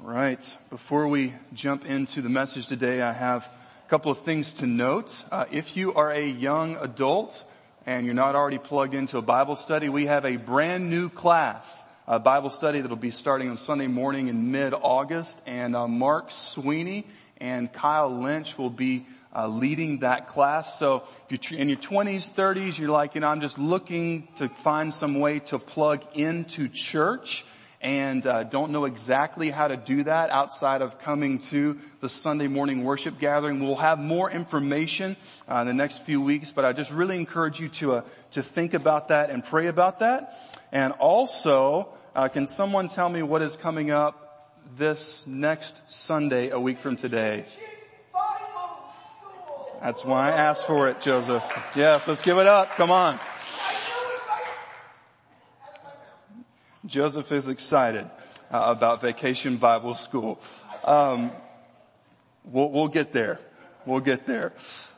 Right. Before we jump into the message today, I have a couple of things to note. Uh, if you are a young adult and you're not already plugged into a Bible study, we have a brand new class, a Bible study that'll be starting on Sunday morning in mid-August. And uh, Mark Sweeney and Kyle Lynch will be uh, leading that class. So if you're in your 20s, 30s, you're like, you know, I'm just looking to find some way to plug into church and uh, don't know exactly how to do that outside of coming to the Sunday morning worship gathering. We'll have more information uh, in the next few weeks, but I just really encourage you to uh, to think about that and pray about that. And also, uh, can someone tell me what is coming up this next Sunday, a week from today? That's why I asked for it, Joseph. Yes, let's give it up. Come on. Joseph is excited uh, about Vacation Bible School. Um, we'll, we'll, get there. We'll get there.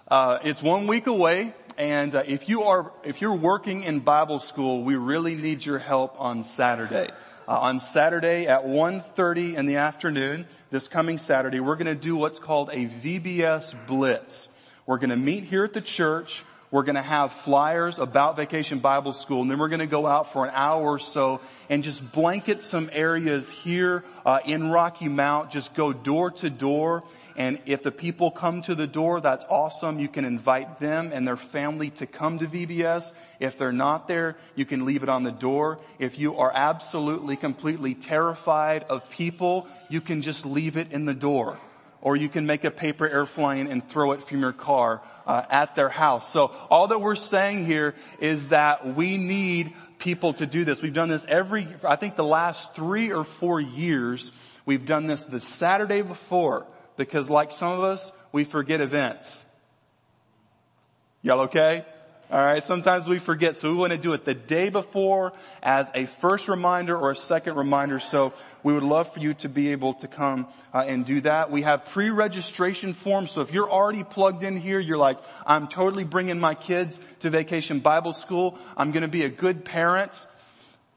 Uh, it's one week away, and uh, if you are if you're working in Bible school, we really need your help on Saturday. Uh, on Saturday at 1.30 in the afternoon, this coming Saturday, we're going to do what's called a VBS Blitz. We're going to meet here at the church. We're going to have flyers about Vacation Bible School, and then we're going to go out for an hour or so and just blanket some areas here uh, in Rocky Mount. Just go door to door, and if the people come to the door, that's awesome. You can invite them and their family to come to VBS. If they're not there, you can leave it on the door. If you are absolutely, completely terrified of people, you can just leave it in the door or you can make a paper airplane and throw it from your car uh, at their house. So all that we're saying here is that we need people to do this. We've done this every, I think the last three or four years, we've done this the Saturday before because like some of us, we forget events. Y'all okay? Alright, sometimes we forget, so we want to do it the day before as a first reminder or a second reminder, so we would love for you to be able to come uh, and do that. We have pre-registration forms, so if you're already plugged in here, you're like, I'm totally bringing my kids to Vacation Bible School, I'm gonna be a good parent,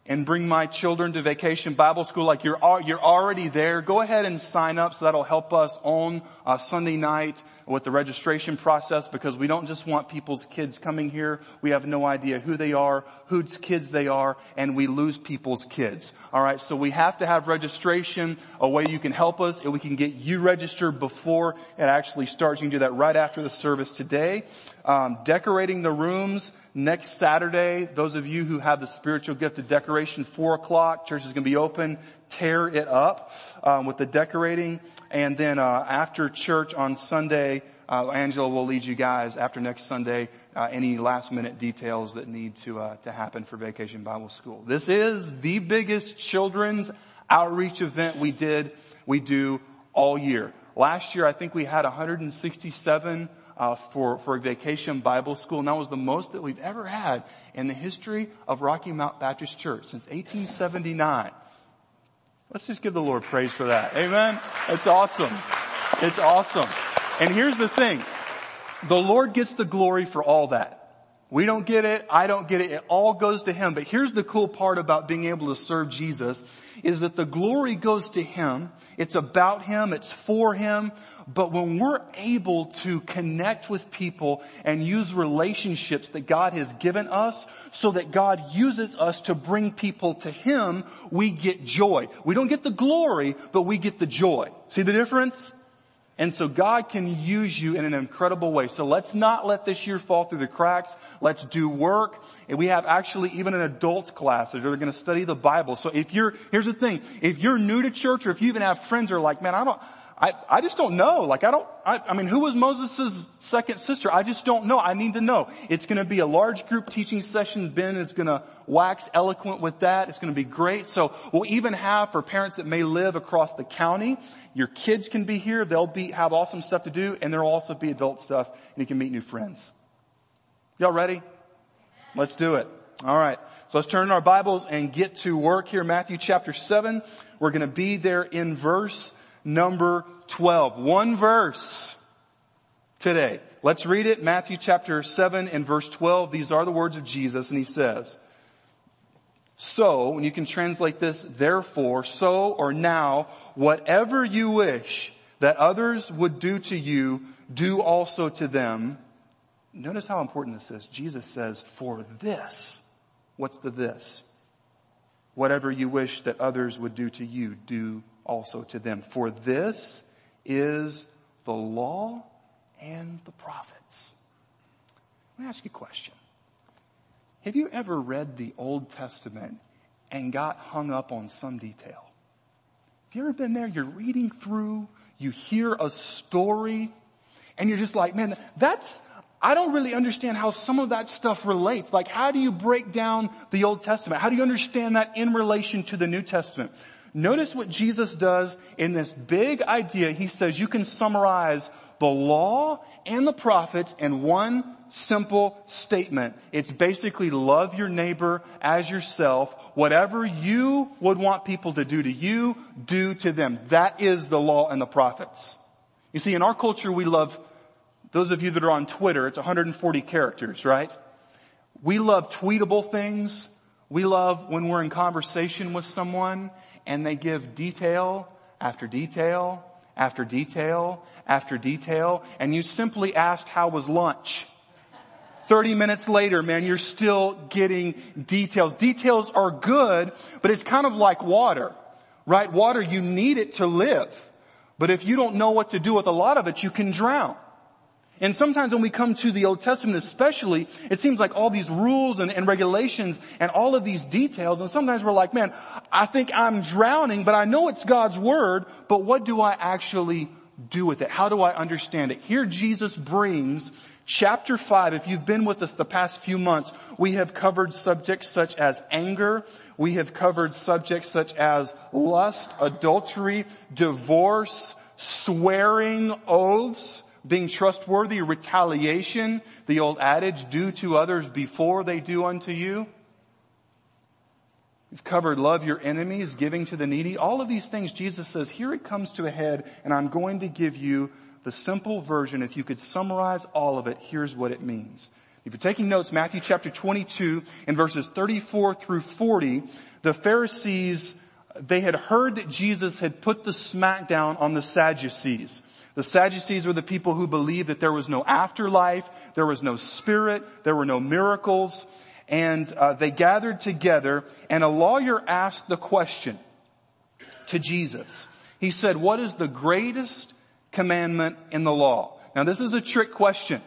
and bring my children to vacation Bible school like you're, you're already there, go ahead and sign up so that'll help us on uh, Sunday night with the registration process because we don't just want people's kids coming here. We have no idea who they are, whose kids they are, and we lose people's kids. Alright, so we have to have registration, a way you can help us, and we can get you registered before it actually starts. You can do that right after the service today. Um, decorating the rooms, Next Saturday, those of you who have the spiritual gift to of decoration, four o'clock, church is going to be open. Tear it up um, with the decorating, and then uh, after church on Sunday, uh, Angela will lead you guys after next Sunday. Uh, any last minute details that need to uh, to happen for Vacation Bible School. This is the biggest children's outreach event we did we do all year. Last year, I think we had 167 uh, for, for a vacation Bible school, and that was the most that we've ever had in the history of Rocky Mount Baptist Church since 1879. Let's just give the Lord praise for that. Amen. It's awesome. It's awesome. And here's the thing. The Lord gets the glory for all that. We don't get it. I don't get it. It all goes to Him. But here's the cool part about being able to serve Jesus is that the glory goes to Him. It's about Him. It's for Him. But when we're able to connect with people and use relationships that God has given us so that God uses us to bring people to Him, we get joy. We don't get the glory, but we get the joy. See the difference? And so God can use you in an incredible way. So let's not let this year fall through the cracks. Let's do work. And we have actually even an adults class that are going to study the Bible. So if you're, here's the thing, if you're new to church or if you even have friends who are like, man, I don't, I, I just don't know. Like I don't, I, I mean, who was Moses' second sister? I just don't know. I need to know. It's going to be a large group teaching session. Ben is going to wax eloquent with that. It's going to be great. So we'll even have for parents that may live across the county, your kids can be here. They'll be, have awesome stuff to do and there'll also be adult stuff and you can meet new friends. Y'all ready? Let's do it. All right. So let's turn our Bibles and get to work here. Matthew chapter 7. We're going to be there in verse number 12. One verse today. Let's read it. Matthew chapter 7 and verse 12. These are the words of Jesus and he says, so, and you can translate this, therefore, so or now, whatever you wish that others would do to you, do also to them. Notice how important this is. Jesus says, for this, what's the this? Whatever you wish that others would do to you, do also to them. For this is the law and the prophets. Let me ask you a question. Have you ever read the Old Testament and got hung up on some detail? Have you ever been there? You're reading through, you hear a story, and you're just like, man, that's, I don't really understand how some of that stuff relates. Like how do you break down the Old Testament? How do you understand that in relation to the New Testament? Notice what Jesus does in this big idea. He says you can summarize the law and the prophets in one simple statement. It's basically love your neighbor as yourself. Whatever you would want people to do to you, do to them. That is the law and the prophets. You see, in our culture we love, those of you that are on Twitter, it's 140 characters, right? We love tweetable things. We love when we're in conversation with someone and they give detail after detail after detail after detail and you simply asked how was lunch. 30 minutes later, man, you're still getting details. Details are good, but it's kind of like water, right? Water, you need it to live. But if you don't know what to do with a lot of it, you can drown. And sometimes when we come to the Old Testament especially, it seems like all these rules and, and, regulations and all of these details, and sometimes we're like, man, I think I'm drowning, but I know it's God's Word, but what do I actually do with it? How do I understand it? Here Jesus brings chapter 5, if you've been with us the past few months, we have covered subjects such as anger, we have covered subjects such as lust, adultery, divorce, swearing, oaths, being trustworthy, retaliation, the old adage, do to others before they do unto you. We've covered love your enemies, giving to the needy. All of these things, Jesus says, here it comes to a head and I'm going to give you the simple version. If you could summarize all of it, here's what it means. If you're taking notes, Matthew chapter 22 and verses 34 through 40, the Pharisees, they had heard that Jesus had put the smackdown on the Sadducees. The Sadducees were the people who believed that there was no afterlife, there was no spirit, there were no miracles, and uh, they gathered together and a lawyer asked the question to Jesus. He said, what is the greatest commandment in the law? Now this is a trick question.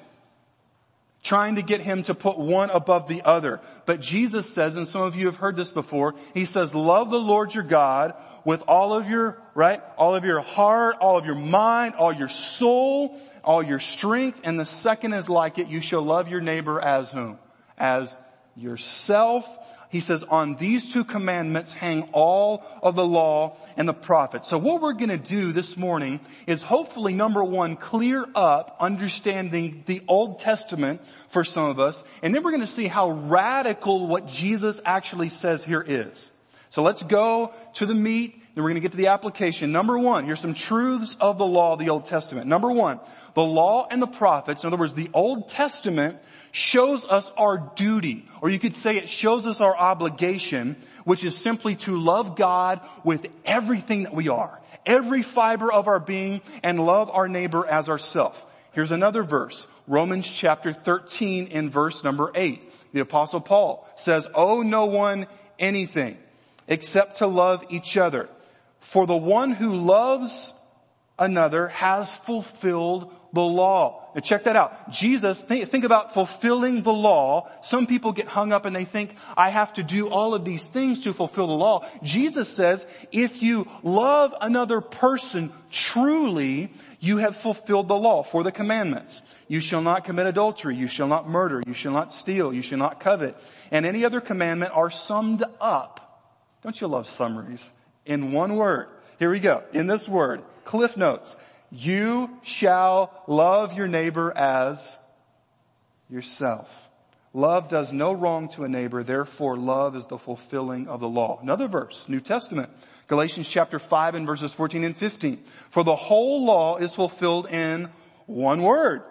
Trying to get him to put one above the other. But Jesus says, and some of you have heard this before, he says, love the Lord your God with all of your, right? All of your heart, all of your mind, all your soul, all your strength. And the second is like it, you shall love your neighbor as whom? As yourself. He says, on these two commandments hang all of the law and the prophets. So what we're gonna do this morning is hopefully number one, clear up understanding the Old Testament for some of us. And then we're gonna see how radical what Jesus actually says here is. So let's go to the meat, then we're going to get to the application. Number one, here's some truths of the law of the Old Testament. Number one, the law and the prophets, in other words, the Old Testament shows us our duty, or you could say it shows us our obligation, which is simply to love God with everything that we are, every fiber of our being, and love our neighbor as ourself. Here's another verse, Romans chapter 13 in verse number 8. The apostle Paul says, owe no one anything except to love each other. For the one who loves another has fulfilled the law. Now check that out. Jesus, think, think, about fulfilling the law. Some people get hung up and they think, I have to do all of these things to fulfill the law. Jesus says, if you love another person truly, you have fulfilled the law for the commandments. You shall not commit adultery. You shall not murder. You shall not steal. You shall not covet. And any other commandment are summed up don't you love summaries? In one word. Here we go. In this word, cliff notes. You shall love your neighbor as yourself. Love does no wrong to a neighbor, therefore love is the fulfilling of the law. Another verse, New Testament, Galatians chapter 5 and verses 14 and 15. For the whole law is fulfilled in one word.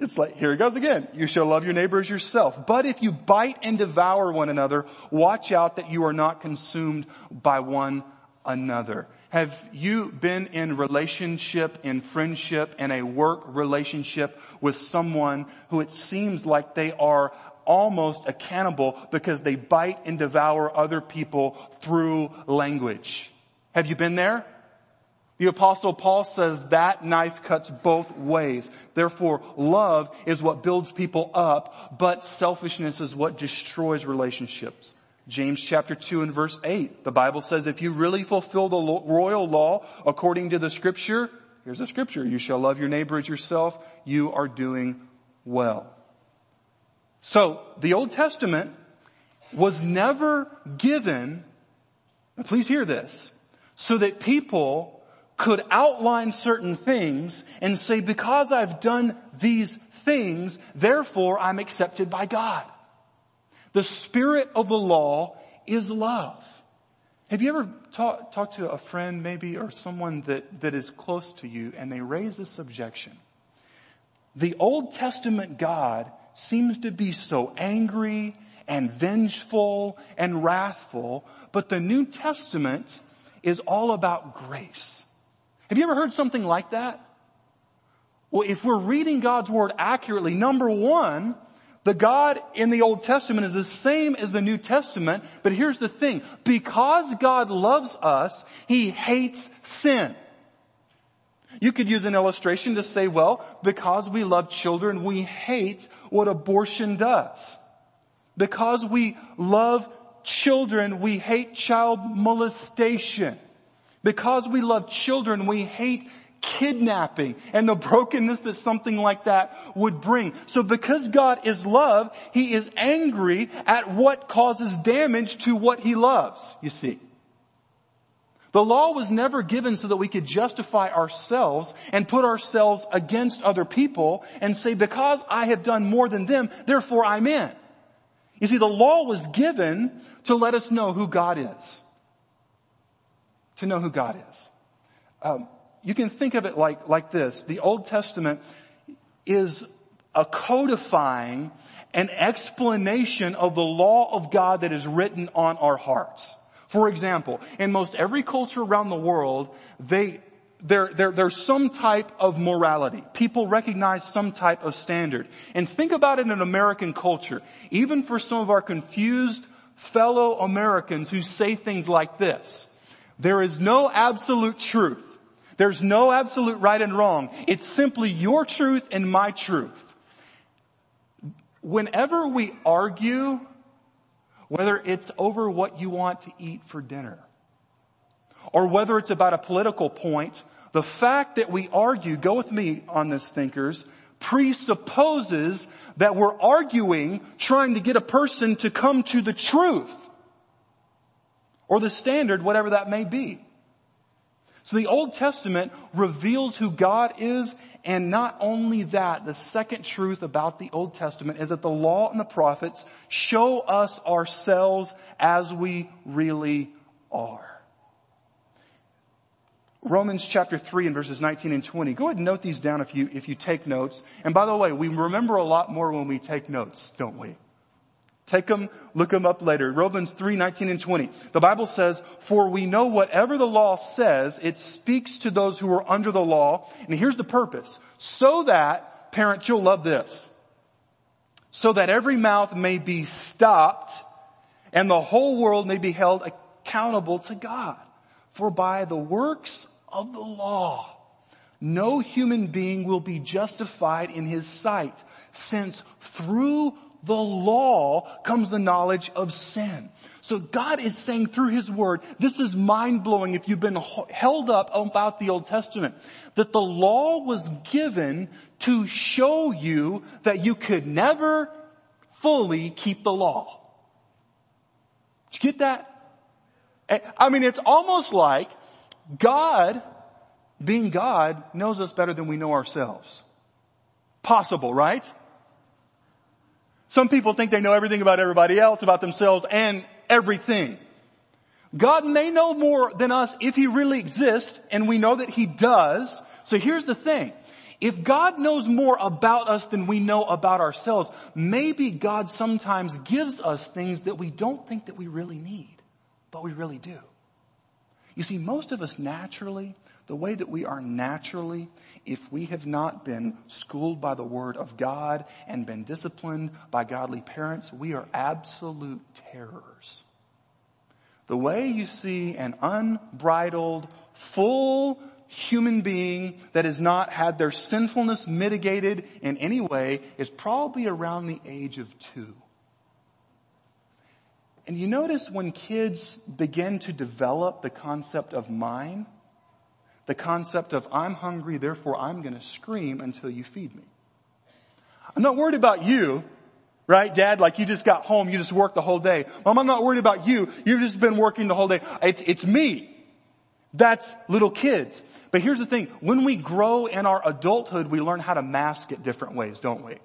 It's like, here it goes again. You shall love your neighbor as yourself. But if you bite and devour one another, watch out that you are not consumed by one another. Have you been in relationship, in friendship, in a work relationship with someone who it seems like they are almost a cannibal because they bite and devour other people through language? Have you been there? The apostle Paul says that knife cuts both ways. Therefore, love is what builds people up, but selfishness is what destroys relationships. James chapter 2 and verse 8, the Bible says if you really fulfill the royal law according to the scripture, here's the scripture, you shall love your neighbor as yourself, you are doing well. So, the Old Testament was never given, please hear this, so that people could outline certain things and say, because I've done these things, therefore I'm accepted by God. The spirit of the law is love. Have you ever talked talk to a friend maybe or someone that, that is close to you and they raise this objection? The Old Testament God seems to be so angry and vengeful and wrathful, but the New Testament is all about grace. Have you ever heard something like that? Well, if we're reading God's Word accurately, number one, the God in the Old Testament is the same as the New Testament, but here's the thing. Because God loves us, He hates sin. You could use an illustration to say, well, because we love children, we hate what abortion does. Because we love children, we hate child molestation. Because we love children, we hate kidnapping and the brokenness that something like that would bring. So because God is love, He is angry at what causes damage to what He loves, you see. The law was never given so that we could justify ourselves and put ourselves against other people and say, because I have done more than them, therefore I'm in. You see, the law was given to let us know who God is. To know who God is. Um, you can think of it like, like this. The Old Testament is a codifying an explanation of the law of God that is written on our hearts. For example, in most every culture around the world, they, there, there, there's some type of morality. People recognize some type of standard. And think about it in American culture. Even for some of our confused fellow Americans who say things like this. There is no absolute truth. There's no absolute right and wrong. It's simply your truth and my truth. Whenever we argue, whether it's over what you want to eat for dinner, or whether it's about a political point, the fact that we argue, go with me on this thinkers, presupposes that we're arguing trying to get a person to come to the truth or the standard, whatever that may be. So the Old Testament reveals who God is and not only that, the second truth about the Old Testament is that the law and the prophets show us ourselves as we really are. Romans chapter 3 and verses 19 and 20. Go ahead and note these down if you, if you take notes. And by the way, we remember a lot more when we take notes, don't we? Take them, look them up later. Romans 3, 19 and 20. The Bible says, for we know whatever the law says, it speaks to those who are under the law. And here's the purpose. So that, parents, you'll love this. So that every mouth may be stopped and the whole world may be held accountable to God. For by the works of the law, no human being will be justified in his sight, since through the law comes the knowledge of sin. So God is saying through His Word, this is mind blowing if you've been held up about the Old Testament, that the law was given to show you that you could never fully keep the law. Did you get that? Eh, I mean, it's almost like God, being God, knows us better than we know ourselves. Possible, right? Some people think they know everything about everybody else, about themselves, and everything. God may know more than us if He really exists, and we know that He does. So here's the thing. If God knows more about us than we know about ourselves, maybe God sometimes gives us things that we don't think that we really need, but we really do. You see, most of us naturally, the way that we are naturally, if we have not been schooled by the word of God and been disciplined by godly parents, we are absolute terrors. The way you see an unbridled, full human being that has not had their sinfulness mitigated in any way is probably around the age of two. And you notice when kids begin to develop the concept of mine, the concept of I'm hungry, therefore I'm going to scream until you feed me. I'm not worried about you, right, dad? Like you just got home, you just worked the whole day. Mom, I'm not worried about you. You've just been working the whole day. It's, it's me. That's little kids. But here's the thing. When we grow in our adulthood, we learn how to mask it different ways, don't we?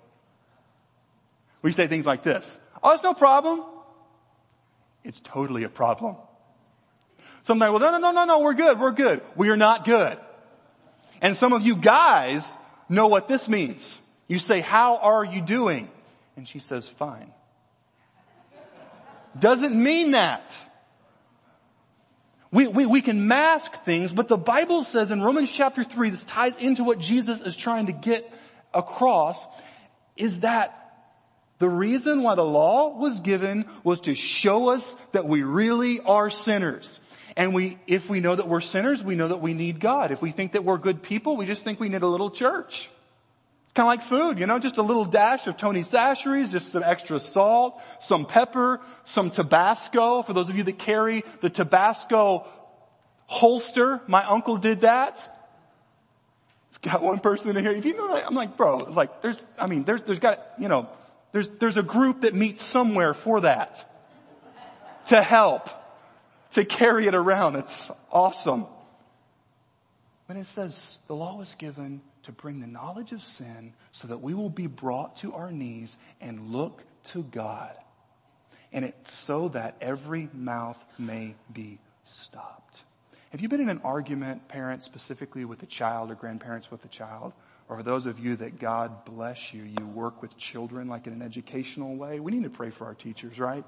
We say things like this. Oh, it's no problem. It's totally a problem. Somebody, well, no, no, no, no, no, we're good, we're good. We are not good. And some of you guys know what this means. You say, how are you doing? And she says, fine. Doesn't mean that. We, we, we can mask things, but the Bible says in Romans chapter 3, this ties into what Jesus is trying to get across, is that the reason why the law was given was to show us that we really are sinners. And we, if we know that we're sinners, we know that we need God. If we think that we're good people, we just think we need a little church. Kind of like food, you know, just a little dash of Tony Chachere's, just some extra salt, some pepper, some Tabasco. For those of you that carry the Tabasco holster, my uncle did that. Got one person in here. If you know, I'm like, bro, like, there's, I mean, there's, there's got, you know, there's, there's a group that meets somewhere for that. To help to carry it around. It's awesome. But it says the law was given to bring the knowledge of sin so that we will be brought to our knees and look to God. And it's so that every mouth may be stopped. Have you been in an argument, parents specifically with a child or grandparents with a child? Or those of you that God bless you, you work with children like in an educational way? We need to pray for our teachers, right?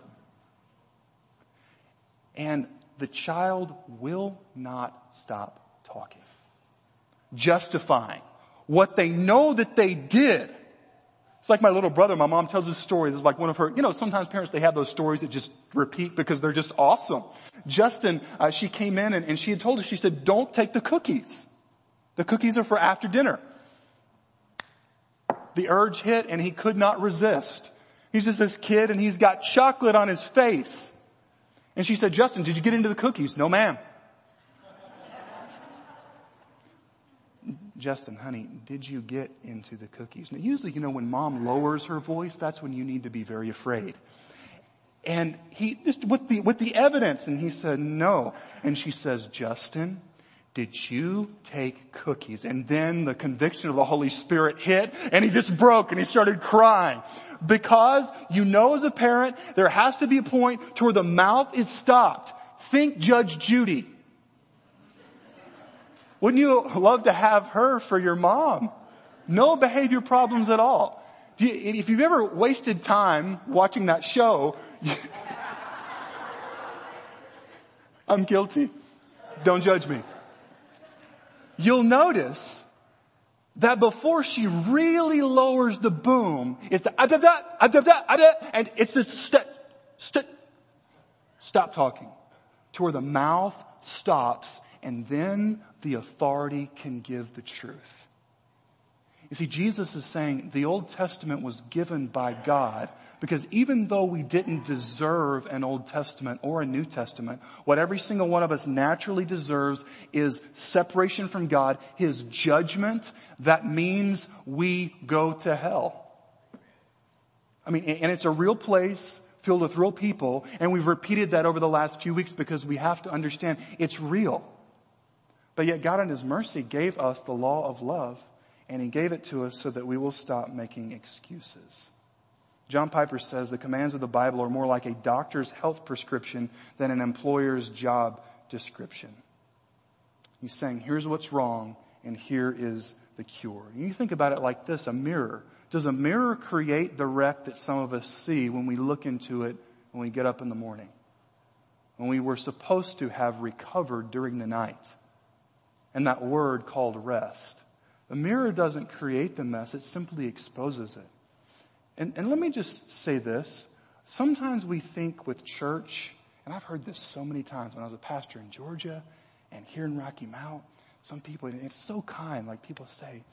And the child will not stop talking. Justifying what they know that they did. It's like my little brother, my mom tells this story. This is like one of her, you know, sometimes parents, they have those stories that just repeat because they're just awesome. Justin, uh, she came in and, and she had told us, she said, don't take the cookies. The cookies are for after dinner. The urge hit and he could not resist. He's just this kid and he's got chocolate on his face. And she said, Justin, did you get into the cookies? No ma'am. Justin, honey, did you get into the cookies? Now usually, you know, when mom lowers her voice, that's when you need to be very afraid. And he, just with the, with the evidence, and he said, no. And she says, Justin, did you take cookies? And then the conviction of the Holy Spirit hit and he just broke and he started crying. Because you know as a parent, there has to be a point to where the mouth is stopped. Think Judge Judy. Wouldn't you love to have her for your mom? No behavior problems at all. If you've ever wasted time watching that show, I'm guilty. Don't judge me you'll notice that before she really lowers the boom, it's the ah, ah, ah, and it's the st- st- stop talking to where the mouth stops and then the authority can give the truth. You see, Jesus is saying the Old Testament was given by God because even though we didn't deserve an Old Testament or a New Testament, what every single one of us naturally deserves is separation from God, His judgment. That means we go to hell. I mean, and it's a real place filled with real people, and we've repeated that over the last few weeks because we have to understand it's real. But yet God in His mercy gave us the law of love, and He gave it to us so that we will stop making excuses. John Piper says the commands of the Bible are more like a doctor's health prescription than an employer's job description. He's saying, here's what's wrong and here is the cure. You think about it like this, a mirror. Does a mirror create the wreck that some of us see when we look into it when we get up in the morning? when we were supposed to have recovered during the night. And that word called rest. The mirror doesn't create the mess, it simply exposes it. And, and let me just say this. Sometimes we think with church, and I've heard this so many times when I was a pastor in Georgia and here in Rocky Mount, some people, it's so kind, like people say,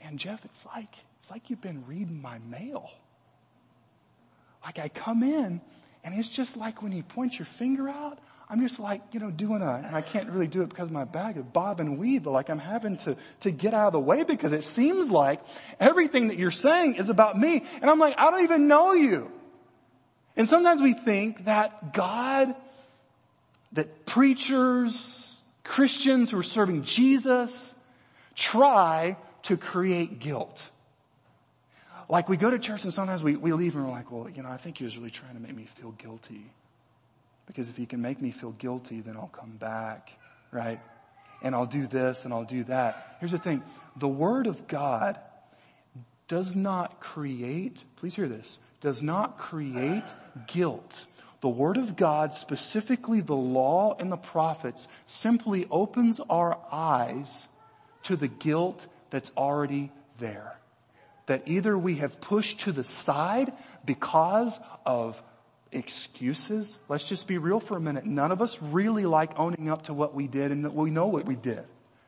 and Jeff, it's like, it's like you've been reading my mail. Like I come in and it's just like when you point your finger out, I'm just like, you know, doing a, and I can't really do it because of my bag of bob and weave, but like I'm having to, to get out of the way because it seems like everything that you're saying is about me. And I'm like, I don't even know you. And sometimes we think that God, that preachers, Christians who are serving Jesus try to create guilt. Like we go to church and sometimes we, we leave and we're like, well, you know, I think he was really trying to make me feel guilty. Because if he can make me feel guilty, then I'll come back, right? And I'll do this and I'll do that. Here's the thing. The Word of God does not create, please hear this, does not create guilt. The Word of God, specifically the law and the prophets, simply opens our eyes to the guilt that's already there. That either we have pushed to the side because of excuses. Let's just be real for a minute. None of us really like owning up to what we did and that we know what we did.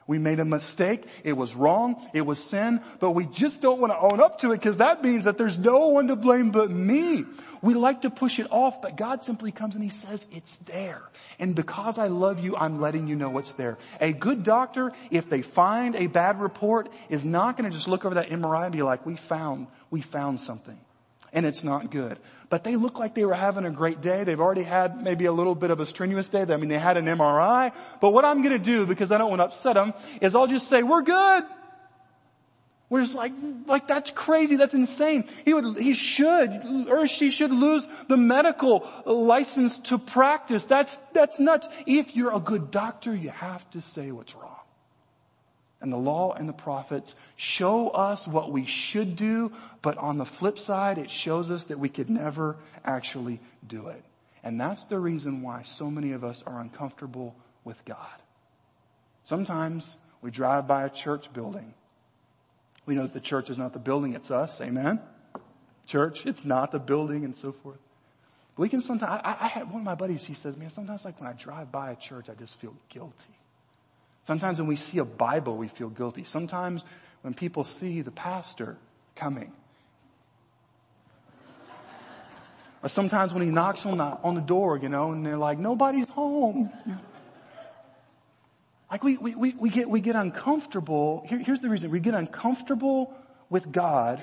We made a mistake. It was wrong. It was sin, but we just don't want to own up to it because that means that there's no one to blame but me. We like to push it off, but God simply comes and He says, it's there. And because I love you, I'm letting you know what's there. A good doctor, if they find a bad report, is not going to just look over that MRI and be like, we found, we found something and it's not good. But they look like they were having a great day. They've already had maybe a little bit of a strenuous day. I mean, they had an MRI. But what I'm going to do, because I don't want to upset them, is I'll just say, we're good. We're just like, like that's crazy. That's insane. He would, he should, or she should lose the medical license to practice. That's, that's nuts. If you're a good doctor, you have to say what's wrong and the law and the prophets show us what we should do, but on the flip side, it shows us that we could never actually do it. And that's the reason why so many of us are uncomfortable with God. Sometimes we drive by a church building. We know that the church is not the building, it's us. Amen? Church, it's not the building and so forth. But we can sometimes, I, I had one of my buddies, he says, man, sometimes like when I drive by a church, I just feel guilty. Sometimes when we see a Bible, we feel guilty. Sometimes when people see the pastor coming. Or sometimes when he knocks on the, on the door, you know, and they're like, nobody's home. Like we, we, we, get, we get uncomfortable. Here, here's the reason. We get uncomfortable with God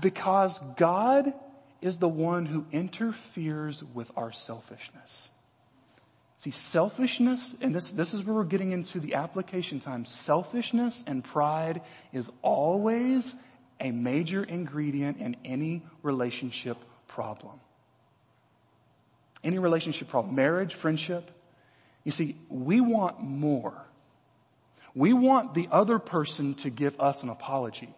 because God is the one who interferes with our selfishness. See, selfishness, and this, this is where we're getting into the application time. Selfishness and pride is always a major ingredient in any relationship problem. Any relationship problem. Marriage, friendship. You see, we want more. We want the other person to give us an apology.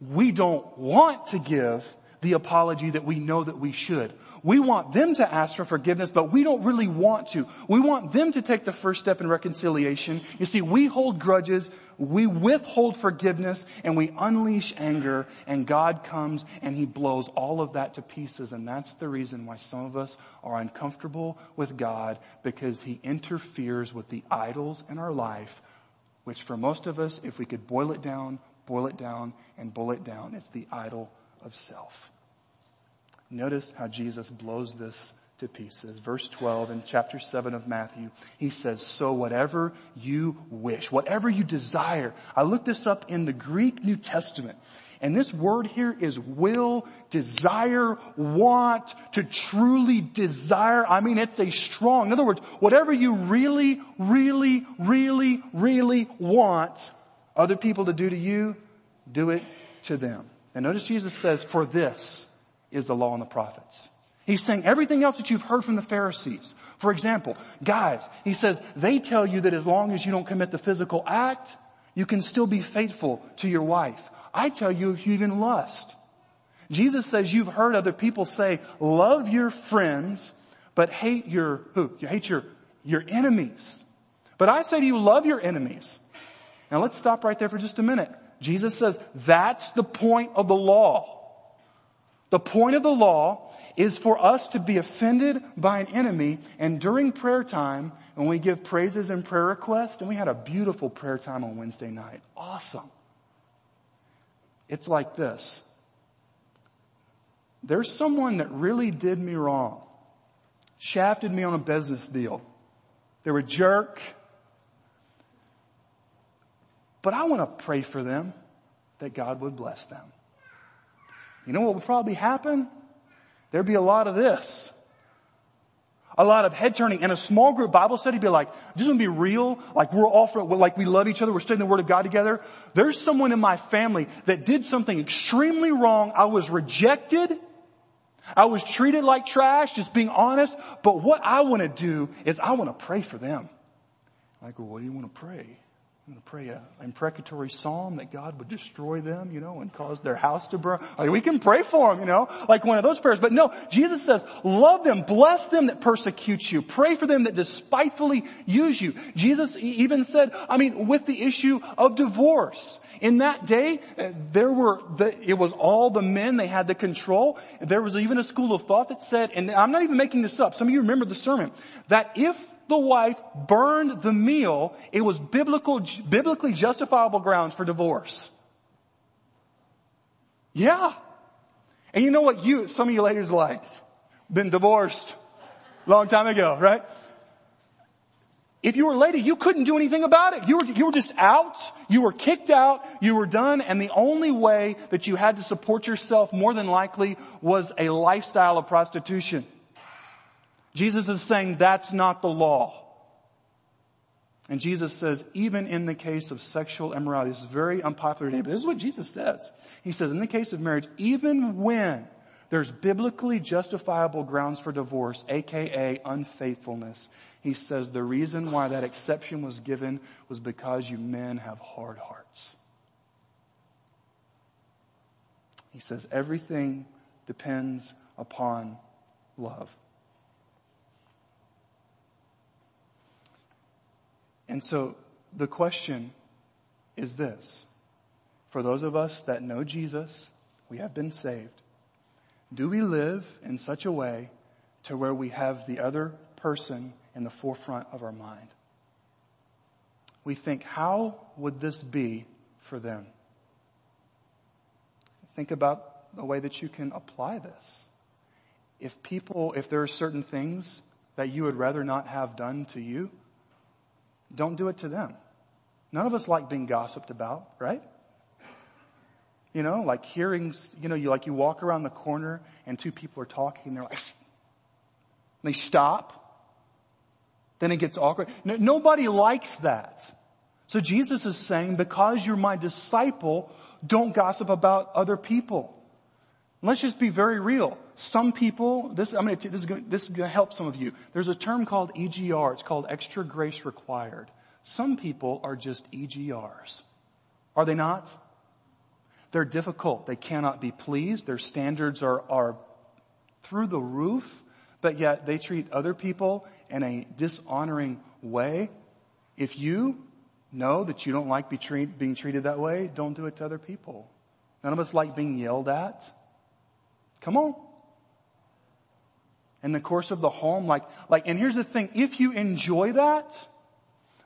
We don't want to give the apology that we know that we should. We want them to ask for forgiveness, but we don't really want to. We want them to take the first step in reconciliation. You see, we hold grudges, we withhold forgiveness, and we unleash anger, and God comes and He blows all of that to pieces, and that's the reason why some of us are uncomfortable with God, because He interferes with the idols in our life, which for most of us, if we could boil it down, boil it down, and boil it down, it's the idol of self. Notice how Jesus blows this to pieces. Verse 12 in chapter 7 of Matthew, he says, so whatever you wish, whatever you desire. I looked this up in the Greek New Testament. And this word here is will, desire, want, to truly desire. I mean, it's a strong, in other words, whatever you really, really, really, really want other people to do to you, do it to them. And notice Jesus says, for this is the law and the prophets. He's saying everything else that you've heard from the Pharisees. For example, guys, he says, they tell you that as long as you don't commit the physical act, you can still be faithful to your wife. I tell you if you even lust. Jesus says you've heard other people say, love your friends, but hate your, who? You hate your, your enemies. But I say to you, love your enemies. Now let's stop right there for just a minute. Jesus says that's the point of the law. The point of the law is for us to be offended by an enemy and during prayer time, when we give praises and prayer requests, and we had a beautiful prayer time on Wednesday night. Awesome. It's like this. There's someone that really did me wrong. Shafted me on a business deal. They were a jerk. But I want to pray for them that God would bless them. You know what would probably happen? There'd be a lot of this. A lot of head turning and a small group Bible study be like, want to be real, like we're all for, like we love each other, we're studying the Word of God together. There's someone in my family that did something extremely wrong. I was rejected. I was treated like trash, just being honest. But what I want to do is I want to pray for them. Like, well, what do you want to pray? I'm going to pray an imprecatory psalm that God would destroy them, you know, and cause their house to burn. Like we can pray for them, you know, like one of those prayers. But no, Jesus says, love them, bless them that persecute you, pray for them that despitefully use you. Jesus even said, I mean, with the issue of divorce. In that day, uh, there were, the, it was all the men they had the control. There was even a school of thought that said, and I'm not even making this up, some of you remember the sermon, that if the wife burned the meal, it was biblical, biblically justifiable grounds for divorce. Yeah. And you know what you, some of you ladies like? Been divorced long time ago, right? If you were a lady, you couldn't do anything about it. You were, you were just out. You were kicked out. You were done. And the only way that you had to support yourself more than likely was a lifestyle of prostitution. Jesus is saying that's not the law. And Jesus says, even in the case of sexual immorality, this is very unpopular today, but this is what Jesus says. He says, in the case of marriage, even when there's biblically justifiable grounds for divorce, aka unfaithfulness, he says the reason why that exception was given was because you men have hard hearts. He says everything depends upon love. And so the question is this. For those of us that know Jesus, we have been saved. Do we live in such a way to where we have the other person in the forefront of our mind? We think, how would this be for them? Think about the way that you can apply this. If people, if there are certain things that you would rather not have done to you, don't do it to them. None of us like being gossiped about, right? You know, like hearing, you know, you like you walk around the corner and two people are talking and they're like, they stop. Then it gets awkward. No, nobody likes that. So Jesus is saying, because you're my disciple, don't gossip about other people. Let's just be very real. Some people, this, I'm gonna, this is gonna, this is gonna help some of you. There's a term called EGR. It's called extra grace required. Some people are just EGRs. Are they not? They're difficult. They cannot be pleased. Their standards are, are through the roof, but yet they treat other people in a dishonoring way. If you know that you don't like be treat, being treated that way, don't do it to other people. None of us like being yelled at. Come on. In the course of the home, like, like, and here's the thing, if you enjoy that,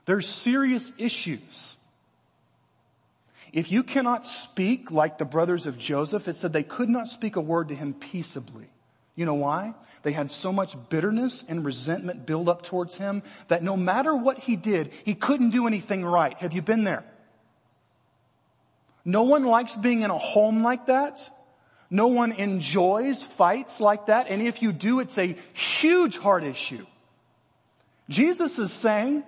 there's serious issues. If you cannot speak like the brothers of Joseph, it said they could not speak a word to him peaceably. You know why? They had so much bitterness and resentment build up towards him that no matter what he did, he couldn't do anything right. Have you been there? No one likes being in a home like that. No one enjoys fights like that. And if you do, it's a huge heart issue. Jesus is saying,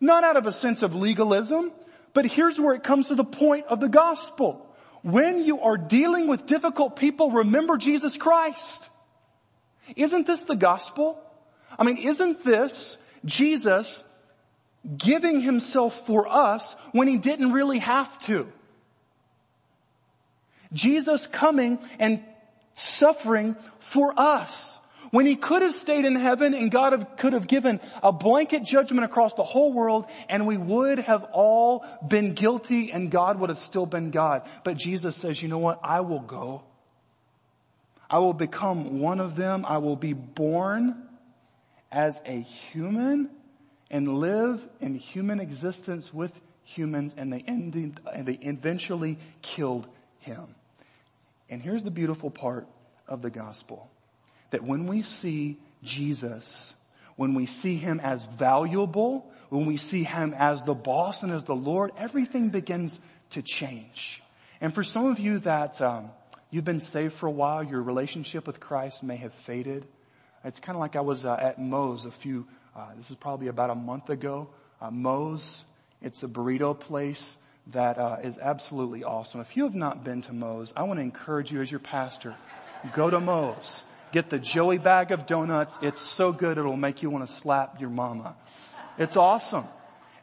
not out of a sense of legalism, but here's where it comes to the point of the gospel. When you are dealing with difficult people, remember Jesus Christ. Isn't this the gospel? I mean, isn't this Jesus giving himself for us when he didn't really have to? Jesus coming and suffering for us. When he could have stayed in heaven and God have, could have given a blanket judgment across the whole world and we would have all been guilty and God would have still been God. But Jesus says, you know what? I will go. I will become one of them. I will be born as a human and live in human existence with humans and they ended, and they eventually killed him. And here's the beautiful part of the gospel. That when we see Jesus, when we see him as valuable, when we see him as the boss and as the Lord, everything begins to change. And for some of you that um, you've been saved for a while, your relationship with Christ may have faded. It's kind of like I was uh, at Moe's a few, uh, this is probably about a month ago. Uh, Moe's, it's a burrito place that uh, is absolutely awesome. If you have not been to Moe's, I want to encourage you as your pastor, go to Moe's. Get the Joey bag of donuts. It's so good it'll make you want to slap your mama. It's awesome.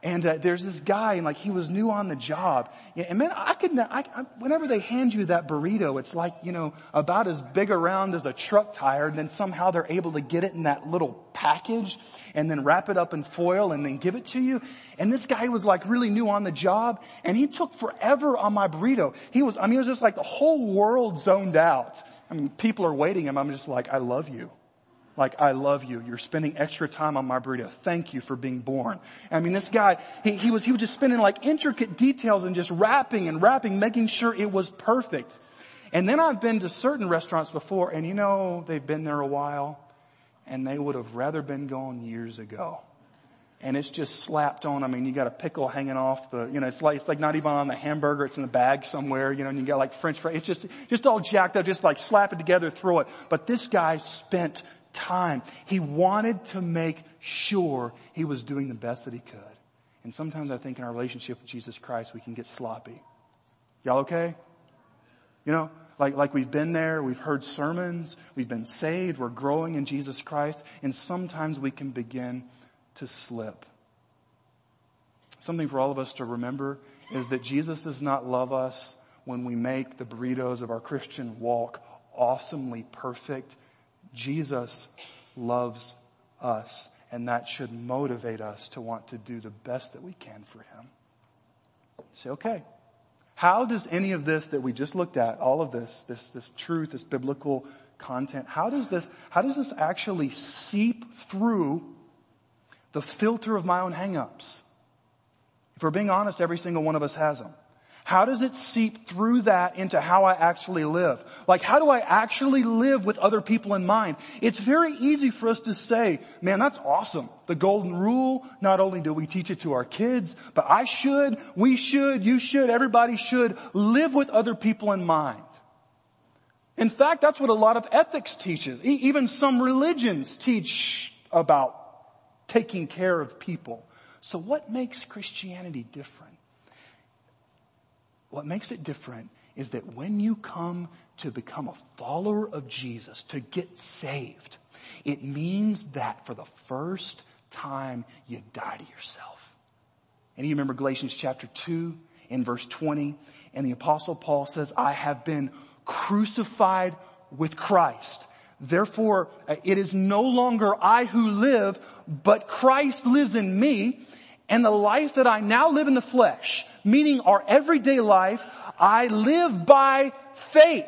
And uh, there's this guy, and like he was new on the job. And man, I could, I, I, whenever they hand you that burrito, it's like you know about as big around as a truck tire. And then somehow they're able to get it in that little package, and then wrap it up in foil, and then give it to you. And this guy was like really new on the job, and he took forever on my burrito. He was, I mean, it was just like the whole world zoned out. I mean, people are waiting, and I'm just like, I love you. Like, I love you. You're spending extra time on my burrito. Thank you for being born. I mean, this guy, he, he was, he was just spending like intricate details and just wrapping and wrapping, making sure it was perfect. And then I've been to certain restaurants before and you know, they've been there a while and they would have rather been gone years ago. And it's just slapped on. I mean, you got a pickle hanging off the, you know, it's like, it's like not even on the hamburger. It's in the bag somewhere, you know, and you got like french fries. It's just, just all jacked up, just like slap it together, throw it. But this guy spent time. He wanted to make sure he was doing the best that he could. And sometimes I think in our relationship with Jesus Christ, we can get sloppy. Y'all okay? You know, like, like we've been there, we've heard sermons, we've been saved, we're growing in Jesus Christ, and sometimes we can begin to slip. Something for all of us to remember is that Jesus does not love us when we make the burritos of our Christian walk awesomely perfect Jesus loves us and that should motivate us to want to do the best that we can for Him. Say, okay, how does any of this that we just looked at, all of this, this, this truth, this biblical content, how does this, how does this actually seep through the filter of my own hangups? If we're being honest, every single one of us has them. How does it seep through that into how I actually live? Like how do I actually live with other people in mind? It's very easy for us to say, man, that's awesome. The golden rule, not only do we teach it to our kids, but I should, we should, you should, everybody should live with other people in mind. In fact, that's what a lot of ethics teaches. Even some religions teach about taking care of people. So what makes Christianity different? What makes it different is that when you come to become a follower of Jesus, to get saved, it means that for the first time you die to yourself. And you remember Galatians chapter 2 in verse 20 and the apostle Paul says, I have been crucified with Christ. Therefore, uh, it is no longer I who live, but Christ lives in me. And the life that I now live in the flesh, meaning our everyday life, I live by faith.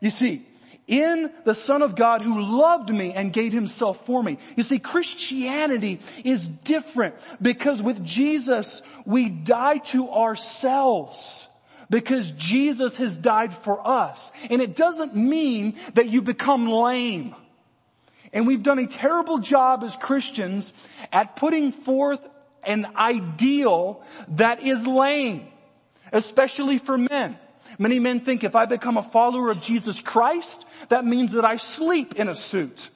You see, in the Son of God who loved me and gave himself for me. You see, Christianity is different because with Jesus, we die to ourselves because Jesus has died for us. And it doesn't mean that you become lame. And we've done a terrible job as Christians at putting forth an ideal that is lame, especially for men. Many men think if I become a follower of Jesus Christ, that means that I sleep in a suit.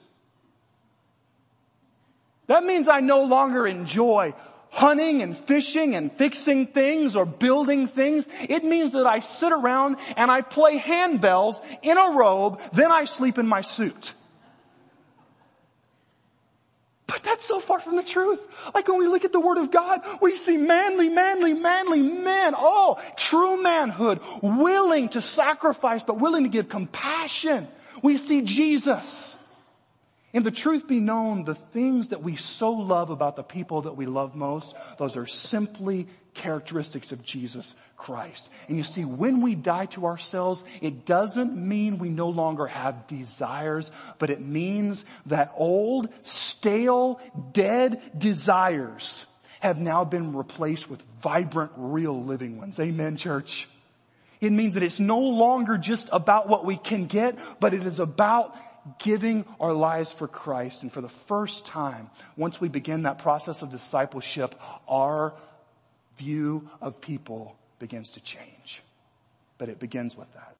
That means I no longer enjoy hunting and fishing and fixing things or building things. It means that I sit around and I play handbells in a robe, then I sleep in my suit. But that's so far from the truth. Like when we look at the Word of God, we see manly, manly, manly men. Oh, true manhood, willing to sacrifice, but willing to give compassion. We see Jesus. And the truth be known, the things that we so love about the people that we love most, those are simply characteristics of Jesus Christ. And you see, when we die to ourselves, it doesn't mean we no longer have desires, but it means that old, stale, dead desires have now been replaced with vibrant, real living ones. Amen, church. It means that it's no longer just about what we can get, but it is about giving our lives for Christ. And for the first time, once we begin that process of discipleship, our view of people begins to change. But it begins with that.